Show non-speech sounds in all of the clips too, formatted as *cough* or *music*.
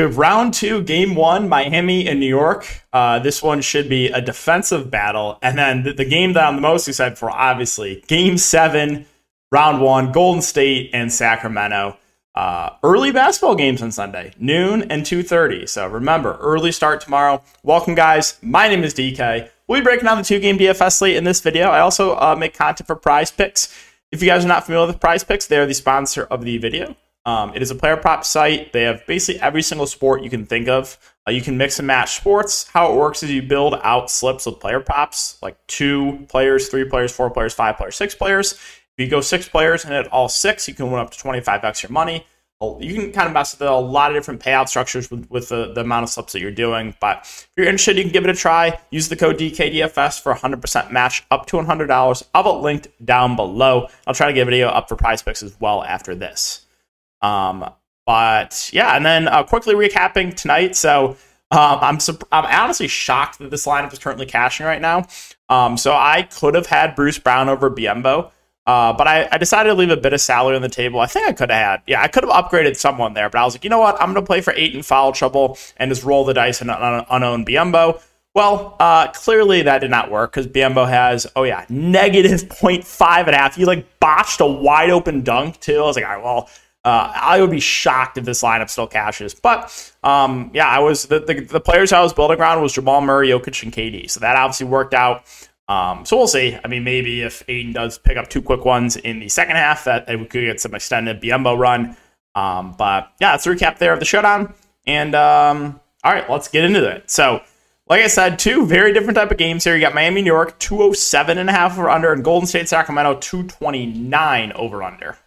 We have round two, game one, Miami and New York. Uh, this one should be a defensive battle. And then the, the, game that I'm the most excited for, obviously, game seven, round one, Golden State and Sacramento. Uh, early basketball games on Sunday, noon and 2.30. So remember, early start tomorrow. Welcome, guys. My name is DK. We'll be breaking down the two-game DFS slate in this video. I also uh, make content for Prize Picks. If you guys are not familiar with Prize Picks, they are the sponsor of the video. Um, it is a player prop site. They have basically every single sport you can think of. Uh, you can mix and match sports. How it works is you build out slips with player props, like two players, three players, four players, five players, six players. If you go six players and hit all six, you can win up to 25x your money. You can kind of mess with a lot of different payout structures with, with the, the amount of slips that you're doing. But if you're interested, you can give it a try. Use the code DKDFS for 100% match up to $100. I'll it linked down below. I'll try to get a video up for prize picks as well after this. Um, but yeah, and then uh, quickly recapping tonight. So um, I'm I'm honestly shocked that this lineup is currently cashing right now. Um, so I could have had Bruce Brown over Biyombo. Uh, but I, I, decided to leave a bit of salary on the table. I think I could have had, yeah, I could have upgraded someone there, but I was like, you know what? I'm going to play for Ayton foul trouble and just roll the dice and un- unown Biyombo. Well, uh, clearly that did not work because Biyombo has, oh yeah, negative *laughs* 0.5 and a half. He like botched a wide open dunk too. I was like, all right, well, uh, I would be shocked if this lineup still cashes. But um, yeah, I was the, the, the players I was building around was Jamal Murray, Jokic, and KD. So that obviously worked out. Um, so we'll see. I mean, maybe if Ayton does pick up two quick ones in the second half, that we could get some extended Biyombo run. Um, but yeah, that's a recap there of the showdown. And um, all right, let's get into it. So, like I said, two very different type of games here. You got Miami, New York, 207 and a half over under, and Golden State, Sacramento, 229 over under.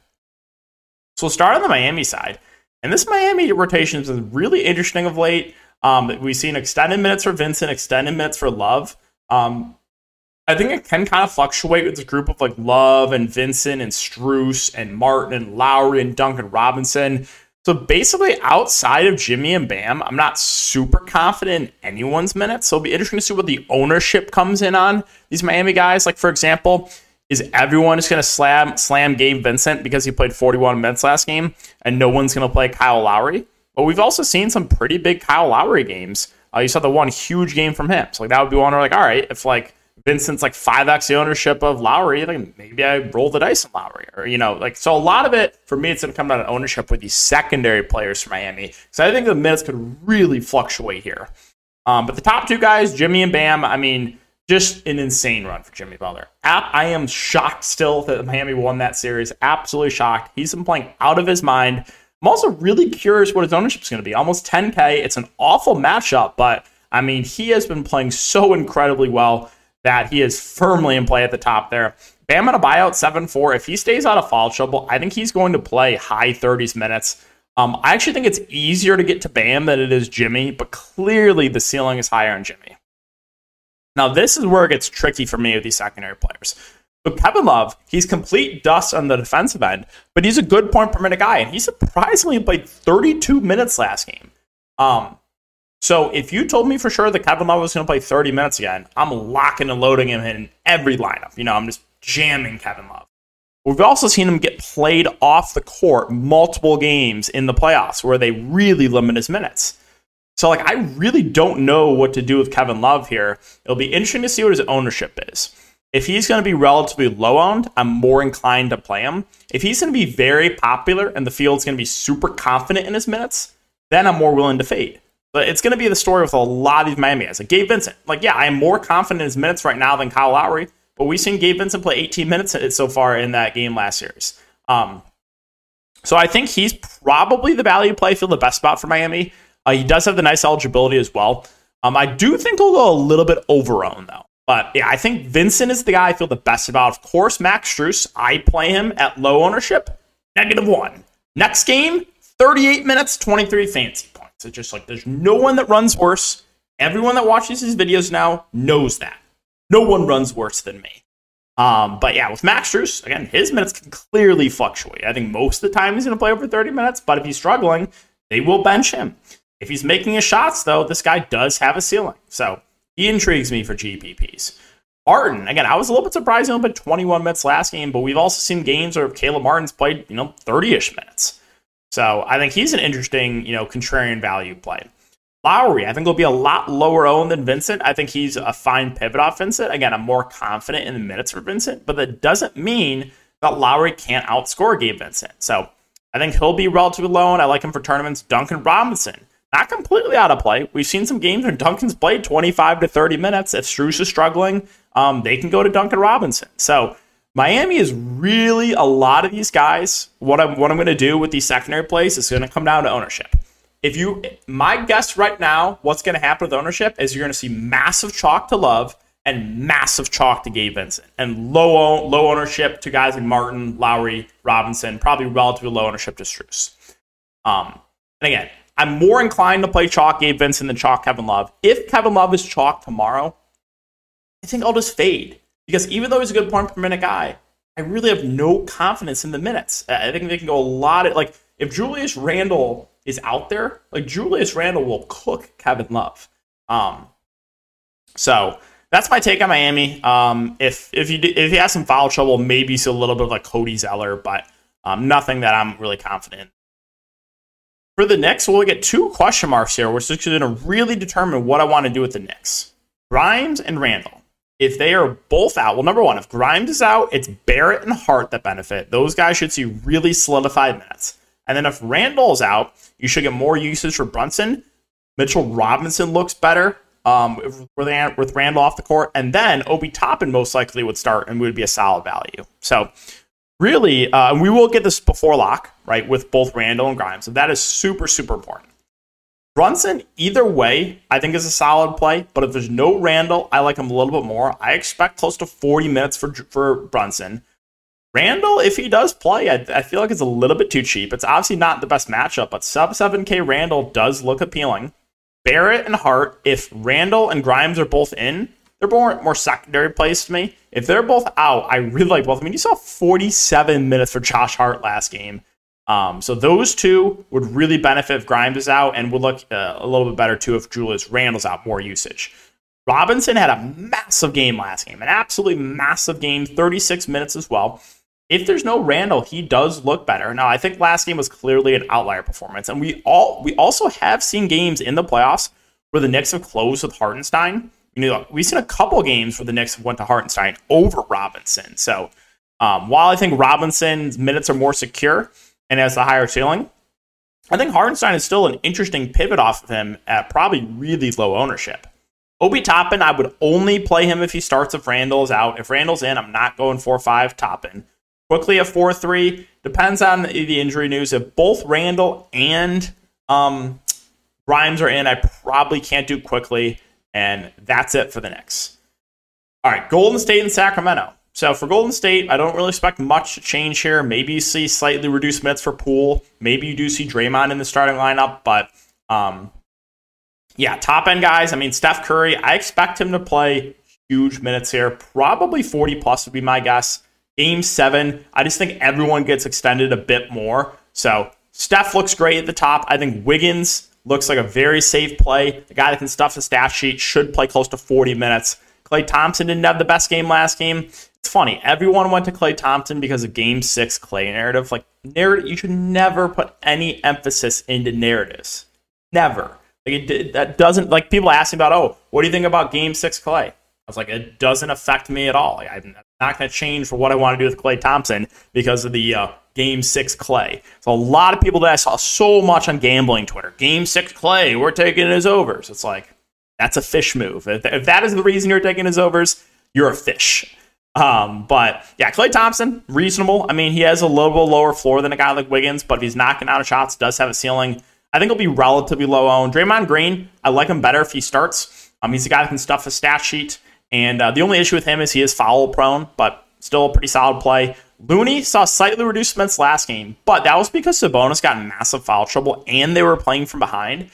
So we'll start on the Miami side. And this Miami rotation has been really interesting of late. Um, we've seen extended minutes for Vincent, extended minutes for Love. Um, I think it can kind of fluctuate with the group of like Love and Vincent and Strus and Martin and Lowry and Duncan Robinson. So basically, outside of Jimmy and Bam, I'm not super confident in anyone's minutes. So it'll be interesting to see what the ownership comes in on these Miami guys. Like, for example, is everyone just going to slam slam Gabe Vincent because he played 41 minutes last game, and no one's going to play Kyle Lowry? But we've also seen some pretty big Kyle Lowry games. Uh, you saw the one huge game from him. So like that would be one where like, all right, if like Vincent's like 5x the ownership of Lowry, like maybe I roll the dice on Lowry. Or, you know, like, so a lot of it for me, it's going to come down to ownership with these secondary players for Miami. So I think the minutes could really fluctuate here. Um, but the top two guys, Jimmy and Bam, I mean, just an insane run for Jimmy Butler. I am shocked still that Miami won that series. Absolutely shocked. He's been playing out of his mind. I'm also really curious what his ownership is going to be. Almost 10K. It's an awful matchup, but I mean, he has been playing so incredibly well that he is firmly in play at the top there. Bam on a buyout 7 4. If he stays out of foul trouble, I think he's going to play high 30s minutes. Um, I actually think it's easier to get to Bam than it is Jimmy, but clearly the ceiling is higher on Jimmy. Now, this is where it gets tricky for me with these secondary players. But Kevin Love, he's complete dust on the defensive end, but he's a good point per minute guy, and he surprisingly played 32 minutes last game. Um, so if you told me for sure that Kevin Love was going to play 30 minutes again, I'm locking and loading him in every lineup. You know, I'm just jamming Kevin Love. We've also seen him get played off the court multiple games in the playoffs where they really limit his minutes. So, like, I really don't know what to do with Kevin Love here. It'll be interesting to see what his ownership is. If he's going to be relatively low owned, I'm more inclined to play him. If he's going to be very popular and the field's going to be super confident in his minutes, then I'm more willing to fade. But it's going to be the story with a lot of these Miami guys. Like Gabe Vincent. Like, yeah, I am more confident in his minutes right now than Kyle Lowry, but we've seen Gabe Vincent play 18 minutes so far in that game last series. Um, so I think he's probably the value play, feel the best spot for Miami. Uh, he does have the nice eligibility as well. Um, I do think he'll go a little bit over owned though. But yeah, I think Vincent is the guy I feel the best about. Of course, Max Strus, I play him at low ownership, negative one. Next game, 38 minutes, 23 fancy points. it's just like there's no one that runs worse. Everyone that watches his videos now knows that. No one runs worse than me. Um, but yeah, with Max Strus, again, his minutes can clearly fluctuate. I think most of the time he's going to play over 30 minutes, but if he's struggling, they will bench him. If he's making his shots, though, this guy does have a ceiling. So he intrigues me for GPPs. Martin, again, I was a little bit surprised he only played 21 minutes last game, but we've also seen games where Caleb Martin's played, you know, 30 ish minutes. So I think he's an interesting, you know, contrarian value play. Lowry, I think will be a lot lower owned than Vincent. I think he's a fine pivot off Vincent. Again, I'm more confident in the minutes for Vincent, but that doesn't mean that Lowry can't outscore Gabe Vincent. So I think he'll be relatively low, and I like him for tournaments. Duncan Robinson, not completely out of play. We've seen some games where Duncan's played 25 to 30 minutes. If Strus is struggling, um, they can go to Duncan Robinson. So Miami is really a lot of these guys. What I'm what I'm going to do with these secondary plays is going to come down to ownership if you my guess right now what's going to happen with ownership is you're going to see massive chalk to love and massive chalk to Gabe Vincent and low low ownership to guys like Martin, Lowry, Robinson, probably relatively low ownership to Strus. Um, and again, I'm more inclined to play chalk Gabe Vincent than chalk Kevin Love. If Kevin Love is chalk tomorrow, I think I'll just fade because even though he's a good point per minute guy, I really have no confidence in the minutes. I think they can go a lot of like if Julius Randle is out there, like Julius Randle will cook Kevin Love. Um, so that's my take on Miami. Um, if if you if he has some foul trouble, maybe see a little bit of like Cody Zeller, but um, nothing that I'm really confident. For the Knicks, we'll get two question marks here, which is going to really determine what I want to do with the Knicks: Grimes and Randle. If they are both out, well, number one, if Grimes is out, it's Barrett and Hart that benefit. Those guys should see really solidified minutes. And then if Randle's out, you should get more usage for Brunson. Mitchell Robinson looks better um, with, with Randle off the court. And then Obi Toppin most likely would start and would be a solid value. So really, uh, and we will get this before lock, right, with both Randle and Grimes. So that is super, super important. Brunson, either way, I think is a solid play. But if there's no Randle, I like him a little bit more. I expect close to 40 minutes for, for Brunson. Randle, if he does play, I, I, feel like it's a little bit too cheap. It's obviously not the best matchup, but sub 7K Randle does look appealing. Barrett and Hart, if Randle and Grimes are both in, they're more, more secondary plays to me. If they're both out, I really like both. I mean, you saw 47 minutes for Josh Hart last game. Um, so those two would really benefit if Grimes is out and would look uh, a little bit better too if Julius Randle's out, more usage. Robinson had a massive game last game, an absolutely massive game, 36 minutes as well if there's no Randle, he does look better. Now, I think last game was clearly an outlier performance, and we all we also have seen games in the playoffs where the Knicks have closed with Hartenstein. You know, we've seen a couple games where the Knicks went to Hartenstein over Robinson. So, um, while I think Robinson's minutes are more secure and has the higher ceiling, I think Hartenstein is still an interesting pivot off of him at probably really low ownership. Obi Toppin, I would only play him if he starts if Randle's out. If Randle's in, I'm not going 4 5 Toppin. Quickley a 4 3. Depends on the injury news. If both Randle and um, are in, I probably can't do Quickley. And that's it for the Knicks. All right, Golden State and Sacramento. So for Golden State, I don't really expect much to change here. Maybe you see slightly reduced minutes for Poole. Maybe you do see Draymond in the starting lineup, but um, yeah, top end guys. I mean, Steph Curry, I expect him to play huge minutes here. Probably 40 plus would be my guess. Game seven, I just think everyone gets extended a bit more. So Steph looks great at the top. I think Wiggins looks like a very safe play. The guy that can stuff the stat sheet should play close to 40 minutes. Klay Thompson didn't have the best game last game. It's funny. Everyone went to Klay Thompson because of Game Six Klay narrative. Like narrative, you should never put any emphasis into narratives. Never. Like it, that doesn't like people ask me about. Oh, what do you think about Game Six Klay? I was like, it doesn't affect me at all. I'm not going to change for what I want to do with Klay Thompson because of the uh, Game Six Klay. So a lot of people that I saw so much on gambling Twitter, Game Six Klay, we're taking his overs. It's like that's a fish move. If, that is the reason you're taking his overs, you're a fish. Um, but yeah, Klay Thompson, reasonable. I mean, he has a little lower floor than a guy like Wiggins, but if he's knocking out of shots, does have a ceiling. I think he'll be relatively low owned. Draymond Green, I like him better if he starts. Um, he's a guy that can stuff a stat sheet. And uh, the only issue with him is he is foul prone, but still a pretty solid play. Looney saw slightly reduced minutes last game, but that was because Sabonis got massive foul trouble and they were playing from behind.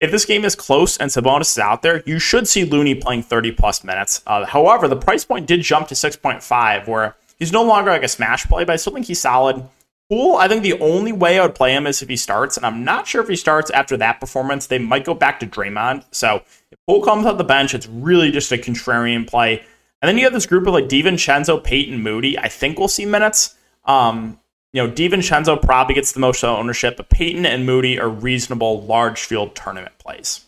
If this game is close and Sabonis is out there, you should see Looney playing 30 plus minutes. Uh, however, the price point did jump to 6.5, where he's no longer like a smash play, but I still think he's solid. Poole, I think the only way I would play him is if he starts, and I'm not sure if he starts after that performance. They might go back to Draymond. So if Poole comes off the bench, it's really just a contrarian play. And then you have this group of like DiVincenzo, Payton, Moody. I think we'll see minutes. Um, you know, DiVincenzo probably gets the most ownership, but Payton and Moody are reasonable large field tournament plays.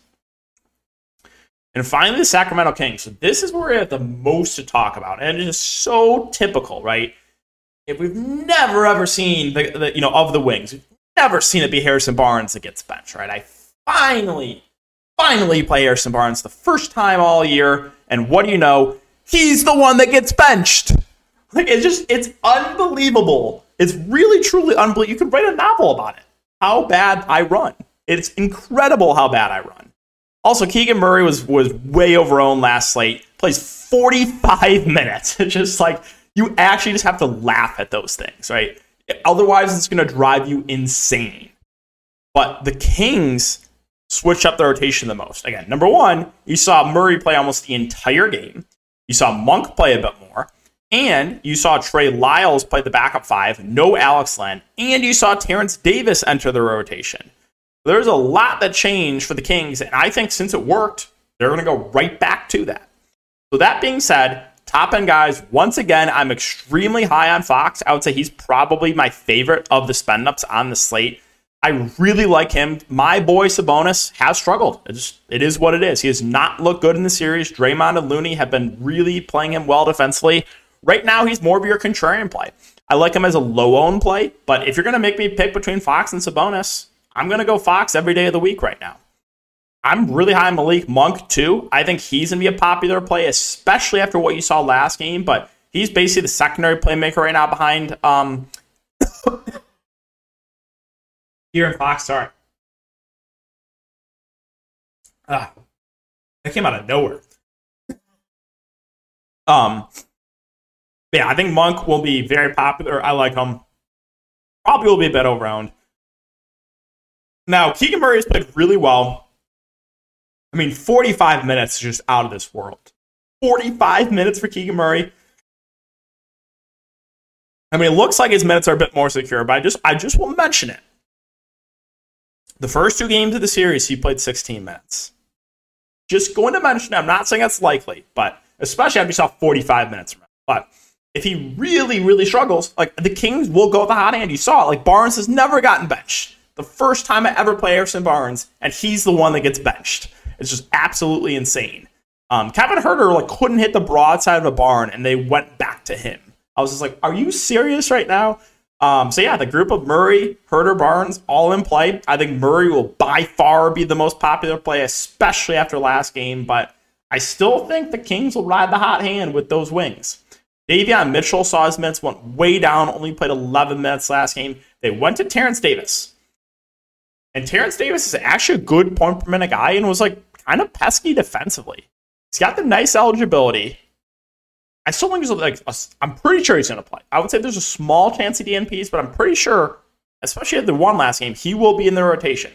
And finally, the Sacramento Kings. So this is where we have the most to talk about, and it is so typical, right? If we've never ever seen the, the you know of the wings, we've never seen it be Harrison Barnes that gets benched, right? I finally, finally play Harrison Barnes the first time all year, and what do you know? He's the one that gets benched. Like it's just it's unbelievable. It's really truly unbelievable. You could write a novel about it. How bad I run. It's incredible how bad I run. Also, Keegan Murray was was way overowned last slate. Plays 45 *laughs* minutes. It's just like you actually just have to laugh at those things, right? Otherwise, it's going to drive you insane. But the Kings switched up the rotation the most. Again, number one, you saw Murray play almost the entire game. You saw Monk play a bit more. And you saw Trey Lyles play the backup five, no Alex Len, and you saw Terence Davis enter the rotation. There's a lot that changed for the Kings, and I think since it worked, they're going to go right back to that. So, that being said, top end guys, once again, I'm extremely high on Fox. I would say he's probably my favorite of the spend ups on the slate. I really like him. My boy Sabonis has struggled. It is what it is. He has not looked good in the series. Draymond and Looney have been really playing him well defensively. Right now, he's more of your contrarian play. I like him as a low own play, but if you're going to make me pick between Fox and Sabonis, I'm going to go Fox every day of the week right now. I'm really high on Malik Monk too. I think he's going to be a popular play, especially after what you saw last game, but he's basically the secondary playmaker right now behind um, *coughs* De'Aaron Fox. Sorry. Ah, that came out of nowhere. *coughs* Um, yeah, I think Monk will be very popular. I like him. Probably will be a bit around. Now, Keegan Murray has played really well. I mean, 45 minutes is just out of this world. 45 minutes for Keegan Murray. I mean, it looks like his minutes are a bit more secure, but I just I just will mention it. The first two games of the series, he played 16 minutes. Just going to mention. I'm not saying that's likely, but especially after you saw 45 minutes. But if he really, really struggles, like the Kings will go the hot hand. You saw it. Like Barnes has never gotten benched. The first time I ever play Harrison Barnes, and he's the one that gets benched. It's just absolutely insane. Um, Kevin Huerter like couldn't hit the broadside of a barn, and they went back to him. I was just like, "Are you serious right now?" Um, so yeah, the group of Murray, Huerter, Barnes, all in play. I think Murray will by far be the most popular play, especially after last game. But I still think the Kings will ride the hot hand with those wings. Davion Mitchell saw his minutes went way down, only played 11 minutes last game. They went to Terence Davis. And Terence Davis is actually a good point per minute guy and was like kind of pesky defensively. He's got the nice eligibility. I still think there's like a, I'm pretty sure he's going to play. I would say there's a small chance he DNPs, but I'm pretty sure, especially at the one last game, he will be in the rotation.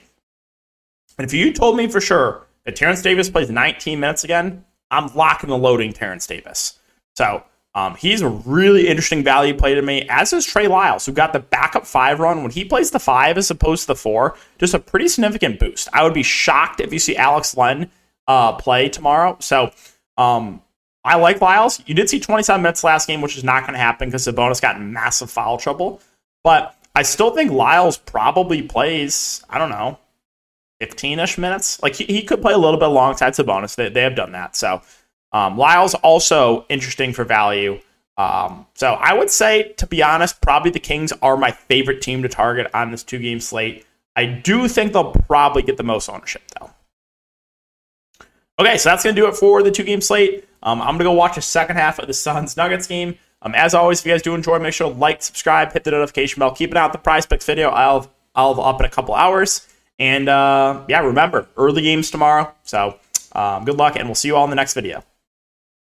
And if you told me for sure that Terence Davis plays 19 minutes again, I'm locking the loading Terence Davis. So um, he's a really interesting value play to me, as is Trey Lyles, who got the backup five run. When he plays the five as opposed to the four, just a pretty significant boost. I would be shocked if you see Alex Len uh, play tomorrow. So um, I like Lyles. You did see 27 minutes last game, which is not going to happen because Sabonis got massive foul trouble. But I still think Lyles probably plays, I don't know, 15 ish minutes. Like he, he could play a little bit alongside Sabonis. They, they have done that. So um, Lyles also interesting for value. Um, so I would say, to be honest, probably the Kings are my favorite team to target on this two game slate. I do think they'll probably get the most ownership, though. Okay, so that's going to do it for the two game slate. Um, I'm going to go watch the second half of the Suns Nuggets game. Um, as always, if you guys do enjoy, make sure to like, subscribe, hit the notification bell. Keep an eye out the prize picks video. I'll I'll have up in a couple hours. And uh, yeah, remember, early games tomorrow. So um, good luck, and we'll see you all in the next video.